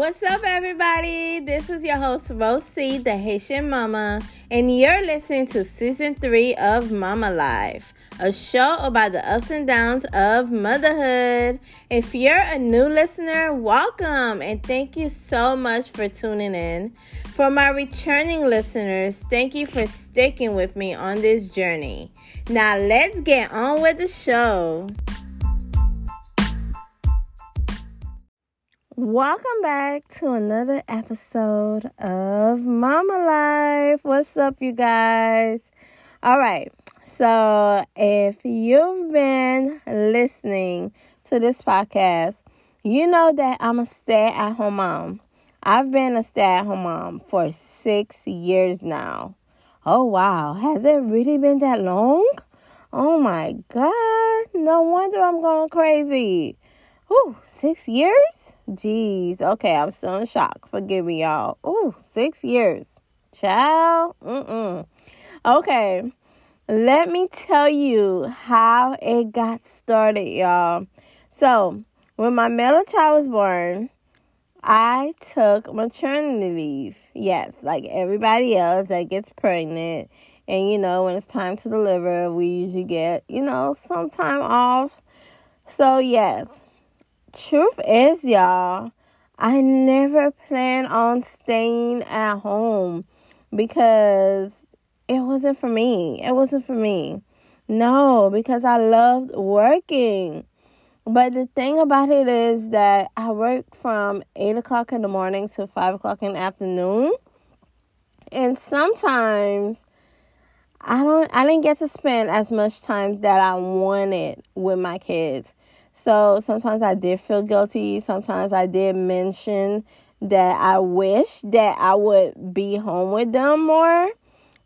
What's up, everybody? This is your host, Rosie, the Haitian Mama, and you're listening to season three of Mama Life, a show about the ups and downs of motherhood. If you're a new listener, welcome and thank you so much for tuning in. For my returning listeners, thank you for sticking with me on this journey. Now, let's get on with the show. Welcome back to another episode of Mama Life. What's up, you guys? All right, so if you've been listening to this podcast, you know that I'm a stay at home mom. I've been a stay at home mom for six years now. Oh, wow. Has it really been that long? Oh my God. No wonder I'm going crazy. Ooh, six years? Jeez. Okay, I'm still in shock. Forgive me, y'all. Ooh, six years. Child. Mm-mm. Okay. Let me tell you how it got started, y'all. So, when my middle child was born, I took maternity leave. Yes, like everybody else that gets pregnant. And, you know, when it's time to deliver, we usually get, you know, some time off. So, yes, truth is, y'all, I never plan on staying at home because it wasn't for me. It wasn't for me. No, because I loved working. But the thing about it is that I work from 8 o'clock in the morning to 5 o'clock in the afternoon. And sometimes I don't I didn't get to spend as much time that I wanted with my kids. So sometimes I did feel guilty. Sometimes I did mention that I wish that I would be home with them more.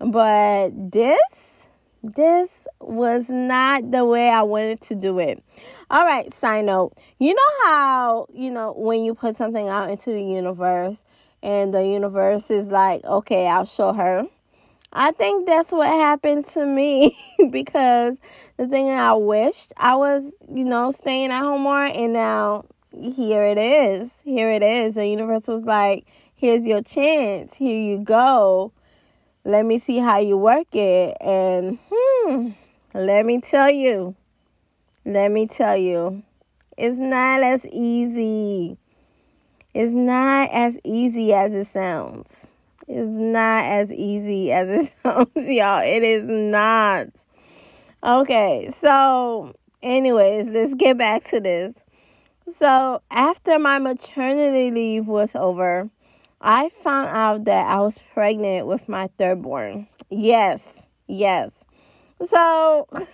But this, this was not the way I wanted to do it. All right, side note. You know how, you know, when you put something out into the universe and the universe is like, okay, I'll show her I think that's what happened to me because the thing I wished I was, you know, staying at home more, and now here it is. Here it is. The universe was like, here's your chance. Here you go. Let me see how you work it. And hmm, let me tell you, let me tell you, it's not as easy. It's not as easy as it sounds is not as easy as it sounds, y'all. It is not. Okay, so, anyways, let's get back to this. So, after my maternity leave was over, I found out that I was pregnant with my third born. Yes, yes. So,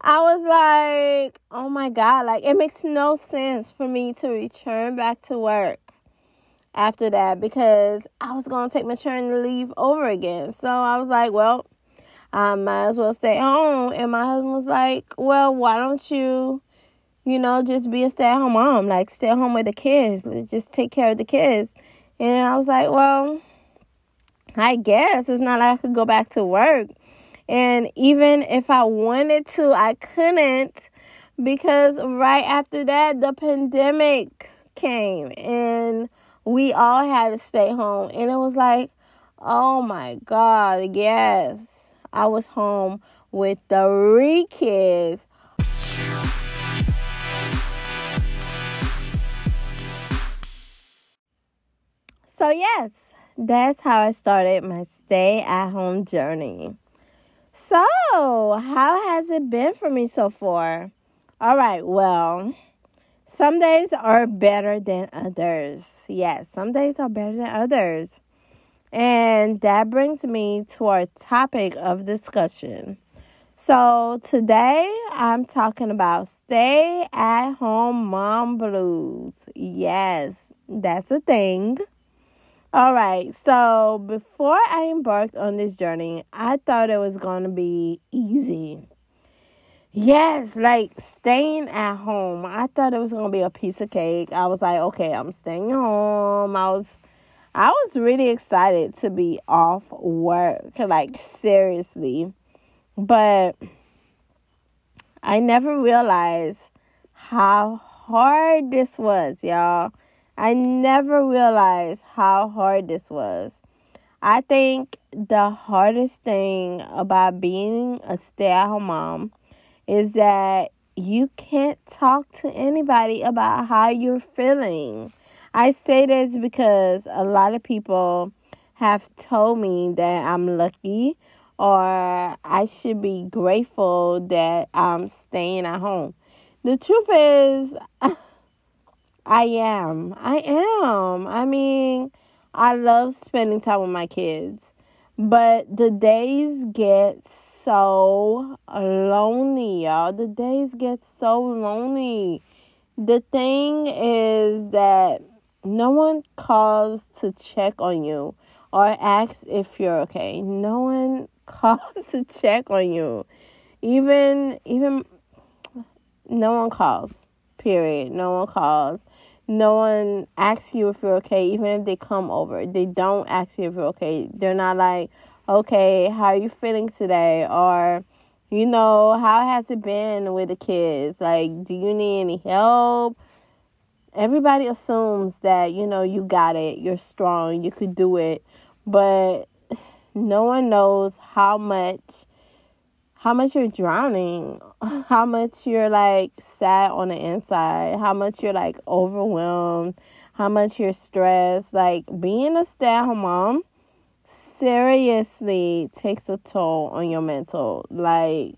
I was like, oh my God, like it makes no sense for me to return back to work after that because I was going to take maternity leave over again. So I was like, well, I might as well stay home. And my husband was like, well, why don't you, you know, just be a stay at home mom? Like, stay home with the kids. Just take care of the kids. And I was like, well, I guess it's not like I could go back to work. And even if I wanted to, I couldn't because right after that, the pandemic came. And we all had to stay home. And it was like, oh my God, yes. I was home with three kids. So, yes, that's how I started my stay at home journey. So, how has it been for me so far? All right, well, some days are better than others. Yes, some days are better than others. And that brings me to our topic of discussion. So, today I'm talking about stay at home mom blues. Yes, that's a thing. All right, so before I embarked on this journey, I thought it was going to be easy. Yes, like staying at home. I thought it was gonna be a piece of cake. I was like, okay, I'm staying home. I was I was really excited to be off work, like seriously. But I never realized how hard this was, y'all. I never realized how hard this was. I think the hardest thing about being a stay at home mom is that you can't talk to anybody about how you're feeling. I say this because a lot of people have told me that I'm lucky or I should be grateful that I'm staying at home. The truth is, I am. I am. I mean, I love spending time with my kids, but the days get so lonely, y'all. The days get so lonely. The thing is that no one calls to check on you or asks if you're okay. No one calls to check on you. Even even no one calls. Period. No one calls. No one asks you if you're okay, even if they come over. They don't ask you if you're okay. They're not like, okay, how are you feeling today? Or, you know, how has it been with the kids? Like, do you need any help? Everybody assumes that, you know, you got it, you're strong, you could do it. But no one knows how much how much you're drowning, how much you're like sad on the inside, how much you're like overwhelmed, how much you're stressed. Like being a stay at home mom seriously takes a toll on your mental, like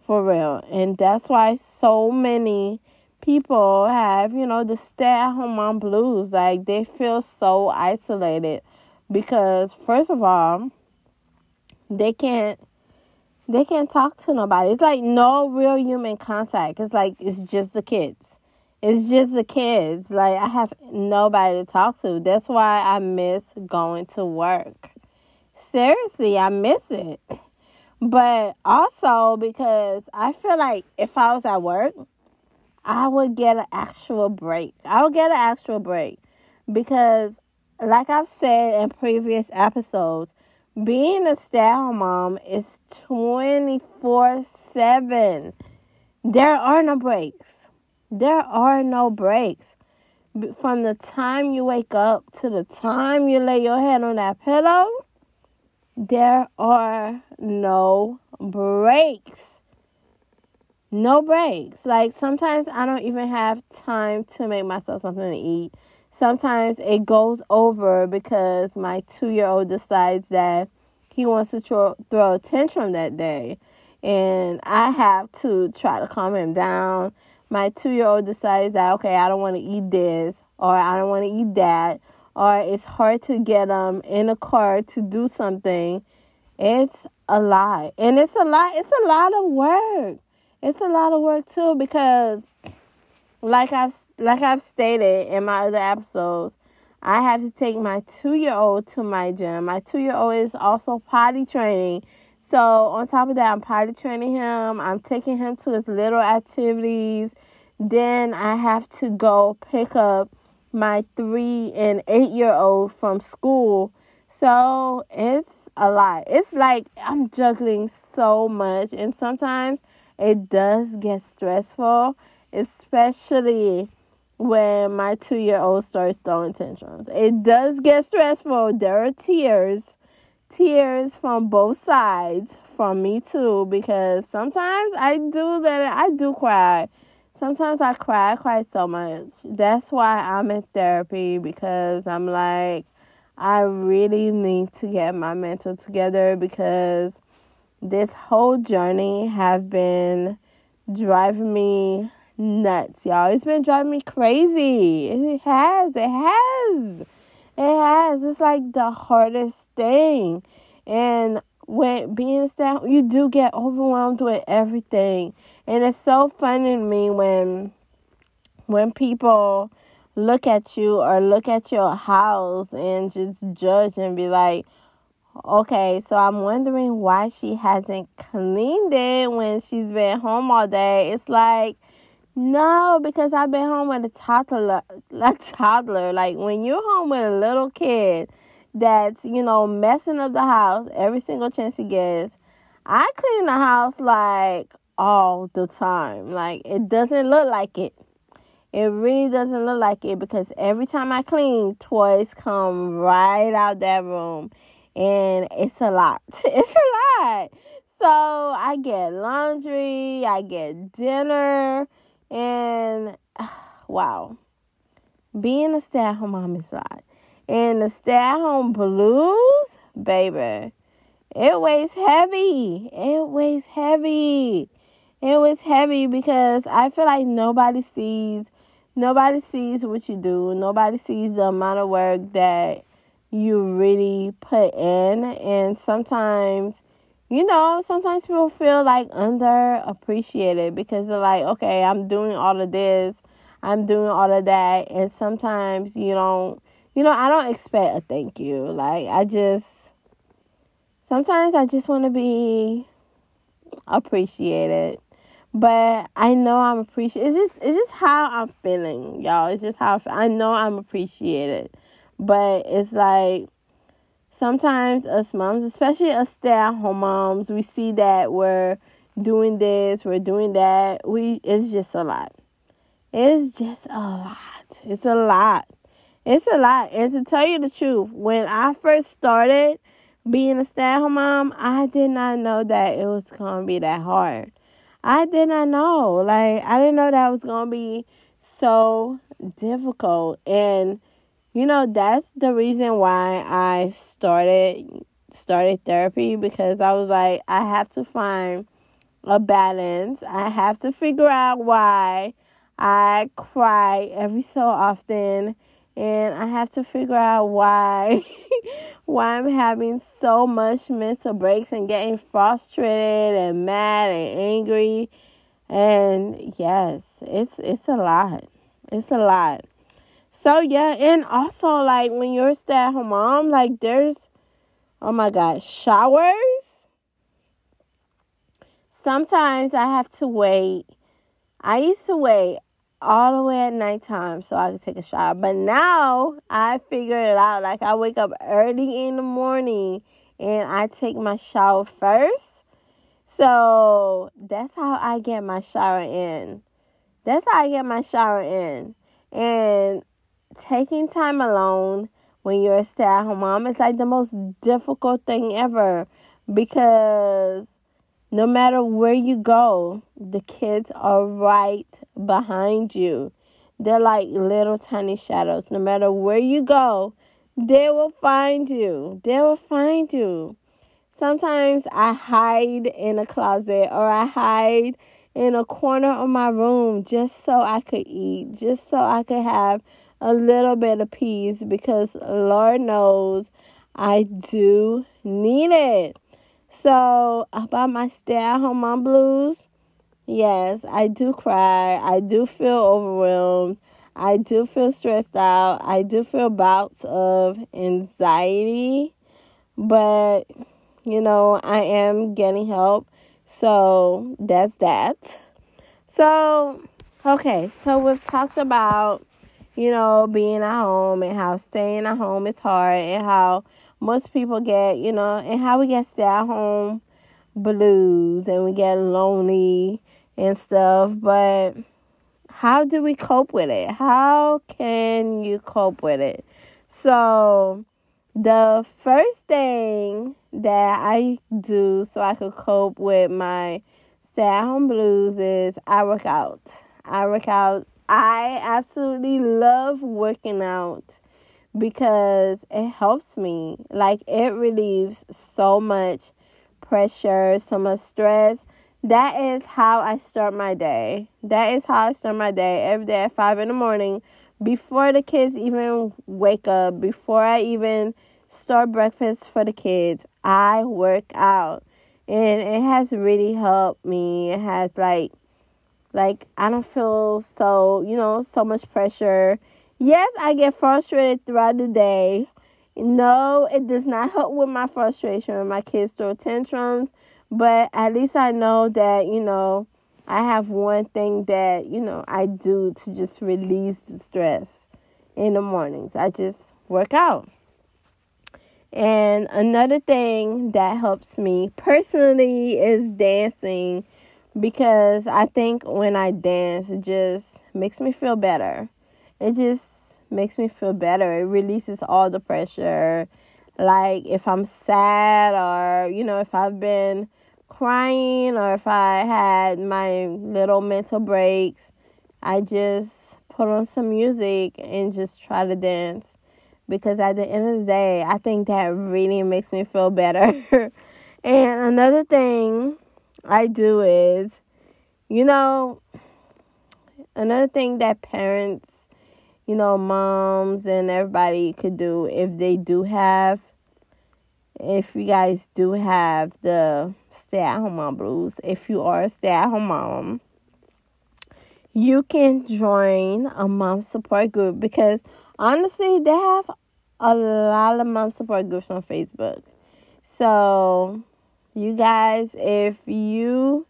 for real. And that's why so many people have, you know, the stay at home mom blues. Like they feel so isolated because, first of all, they can't they can't talk to nobody. It's like no real human contact. It's like it's just the kids. It's just the kids. Like I have nobody to talk to. That's why I miss going to work. Seriously, I miss it. But also because I feel like if I was at work, I would get an actual break. I would get an actual break because like I've said in previous episodes, being a stay at home mom is 24 7. There are no breaks. There are no breaks. From the time you wake up to the time you lay your head on that pillow, there are no breaks. No breaks. Like sometimes I don't even have time to make myself something to eat sometimes it goes over because my two year old decides that he wants to throw, throw a tantrum that day. And I have to try to calm him down. My two year old decides that, okay, I don't want to eat this or I don't want to eat that. Or it's hard to get him in a car to do something. It's a lot. And it's a lot. It's a lot of work. It's a lot of work too because like I've like I've stated in my other episodes, I have to take my two year old to my gym. My two year old is also potty training. So on top of that, I'm potty training him. I'm taking him to his little activities. Then I have to go pick up my three and eight year old from school. So it's a lot. It's like I'm juggling so much, and sometimes it does get stressful especially when my two year old starts throwing tantrums. It does get stressful. There are tears, tears from both sides, from me too, because sometimes I do that, I do cry. Sometimes I cry, I cry so much. That's why I'm in therapy because I'm like, I really need to get my mental together because this whole journey have been driving me nuts, y'all. It's been driving me crazy. It has. It has. It has. It's like the hardest thing. And when being staff, you do get overwhelmed with everything. And it's so funny to me when when people look at you or look at your house and just judge and be like, okay, so I'm wondering why she hasn't cleaned it when she's been home all day. It's like no, because I've been home with a toddler, a toddler. Like when you're home with a little kid that's, you know, messing up the house every single chance he gets. I clean the house like all the time. Like it doesn't look like it. It really doesn't look like it because every time I clean, toys come right out that room. And it's a lot. It's a lot. So I get laundry, I get dinner, and wow. Being a stay at home mom is a lot. And the stay at home blues, baby, it weighs heavy. It weighs heavy. It was heavy because I feel like nobody sees nobody sees what you do. Nobody sees the amount of work that you really put in and sometimes you know, sometimes people feel like underappreciated because they're like, okay, I'm doing all of this, I'm doing all of that, and sometimes you don't you know, I don't expect a thank you. Like, I just, sometimes I just want to be appreciated. But I know I'm appreciated. It's just, it's just how I'm feeling, y'all. It's just how I, I know I'm appreciated. But it's like, sometimes us moms, especially us stay at home moms, we see that we're doing this, we're doing that. We, it's just a lot. It's just a lot. It's a lot. It's a lot. And to tell you the truth, when I first started being a stay at home mom, I did not know that it was to be that hard. I did not know. Like, I didn't know that was to be so difficult. And, you know, that's the reason why I started started therapy because I was like, I have to find a balance. I have to figure out why I cry every so often and I have to figure out why why I'm having so much mental breaks and getting frustrated and mad and angry. And yes, it's it's a lot. It's a lot. So yeah, and also like when you're a stay-at-home mom, like there's oh my god, showers. Sometimes I have to wait. I used to wait all the way at nighttime so I could take a shower. But now I figured it out. Like I wake up early in the morning and I take my shower first. So that's how I get my shower in. That's how I get my shower in. And taking time alone when you're a stay at home mom is like the most difficult thing ever because no matter where you go, the kids are right behind you. They're like little tiny shadows. No matter where you go, they will find you. They will find you. Sometimes I hide in a closet or I hide in a corner of my room just so I could eat, just so I could have a little bit of peace because Lord knows I do need it. So, about my stay at home mom blues, yes, I do cry. I do feel overwhelmed. I do feel stressed out. I do feel bouts of anxiety. But, you know, I am getting help. So, that's that. So, okay, so we've talked about, you know, being at home and how staying at home is hard and how most people get, you know, and how we get stay at home blues and we get lonely and stuff. But how do we cope with it? How can you cope with it? So, the first thing that I do so I could cope with my stay at home blues is I work out. I work out. I absolutely love working out because it helps me. Like it relieves so much pressure, so much stress. That is how I start my day. That is how I start my day every day at five in the morning before the kids even wake up, before I even start breakfast for the kids. I work out. And it has really helped me. It has like like I don't feel so, you know, so much pressure Yes, I get frustrated throughout the day. No, it does not help with my frustration when my kids throw tantrums, but at least I know that, you know, I have one thing that, you know, I do to just release the stress in the mornings. I just work out. And another thing that helps me personally is dancing because I think when I dance, it just makes me feel better. It just makes me feel better. It releases all the pressure. Like if I'm sad or, you know, if I've been crying or if I had my little mental breaks, I just put on some music and just try to dance. Because at the end of the day, I think that really makes me feel better. and another thing I do is, you know, another thing that parents, you know, moms and everybody could do if they do have, if you guys do have the stay at home mom blues, if you are a stay at home mom, you can join a mom support group because honestly, they have a lot of mom support groups on Facebook. So you guys, if you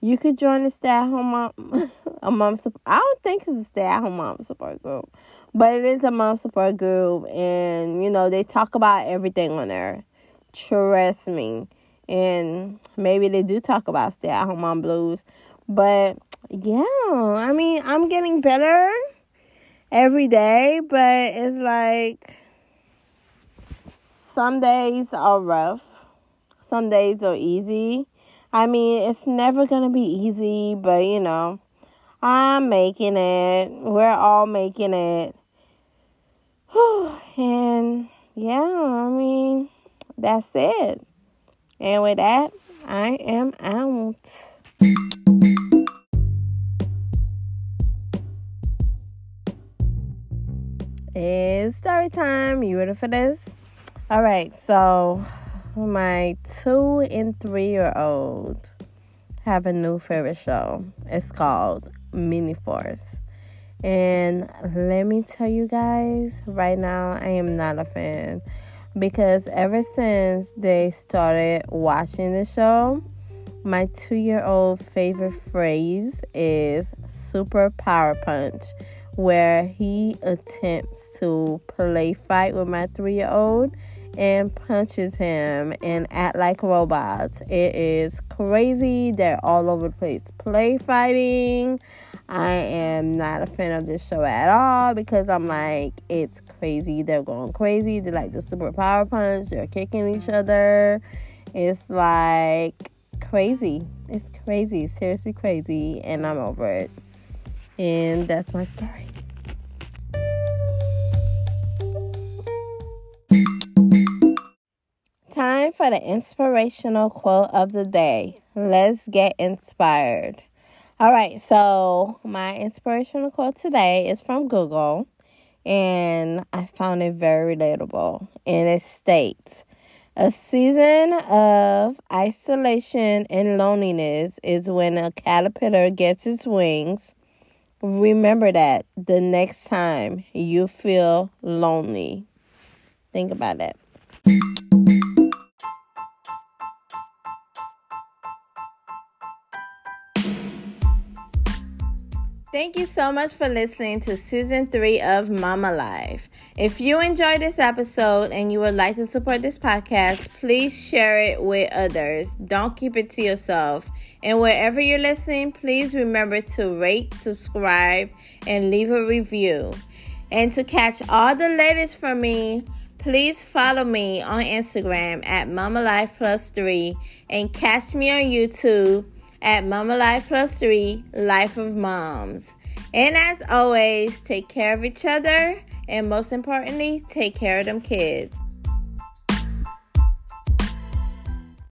you could join the stay at home mom a mom support. I don't think it's a stay at home mom support group, but it is a mom support group, and you know they talk about everything on there. Trust me, and maybe they do talk about stay at home mom blues, but yeah, I mean I'm getting better every day, but it's like some days are rough some days are easy. I mean, it's never going to be easy, but you know, I'm making it. We're all making it. and yeah, I mean, that's it. And with that, I am out. It's story time. You ready for this? All right, so my two and three year old have a new favorite show. It's called Mini Force. And let me tell you guys, right now, I am not a fan because ever since they started watching the show, my two year old favorite phrase is super power punch, where he attempts to play fight with my three year old and punches him and act like robots. It is crazy. They're all over the place play fighting. I am not a fan of this show at all because I'm like, it's crazy. They're going crazy. They're like the super power punch. They're kicking each other. It's like crazy. It's crazy. Seriously crazy. And I'm over it. And that's my story. Time for the inspirational quote of the day. Let's get inspired. All right, so my inspirational quote today is from Google, and I found it very relatable. And it states A season of isolation and loneliness is when a caterpillar gets its wings. Remember that the next time you feel lonely. Think about that. Thank you so much for listening to season three of Mama Life. If you enjoyed this episode and you would like to support this podcast, please share it with others. Don't keep it to yourself. And wherever you're listening, please remember to rate, subscribe, and leave a review. And to catch all the latest from me, please follow me on Instagram at Mama Life Plus Three and catch me on YouTube at Mama Life Plus 3 Life of Moms. And as always, take care of each other and most importantly, take care of them kids.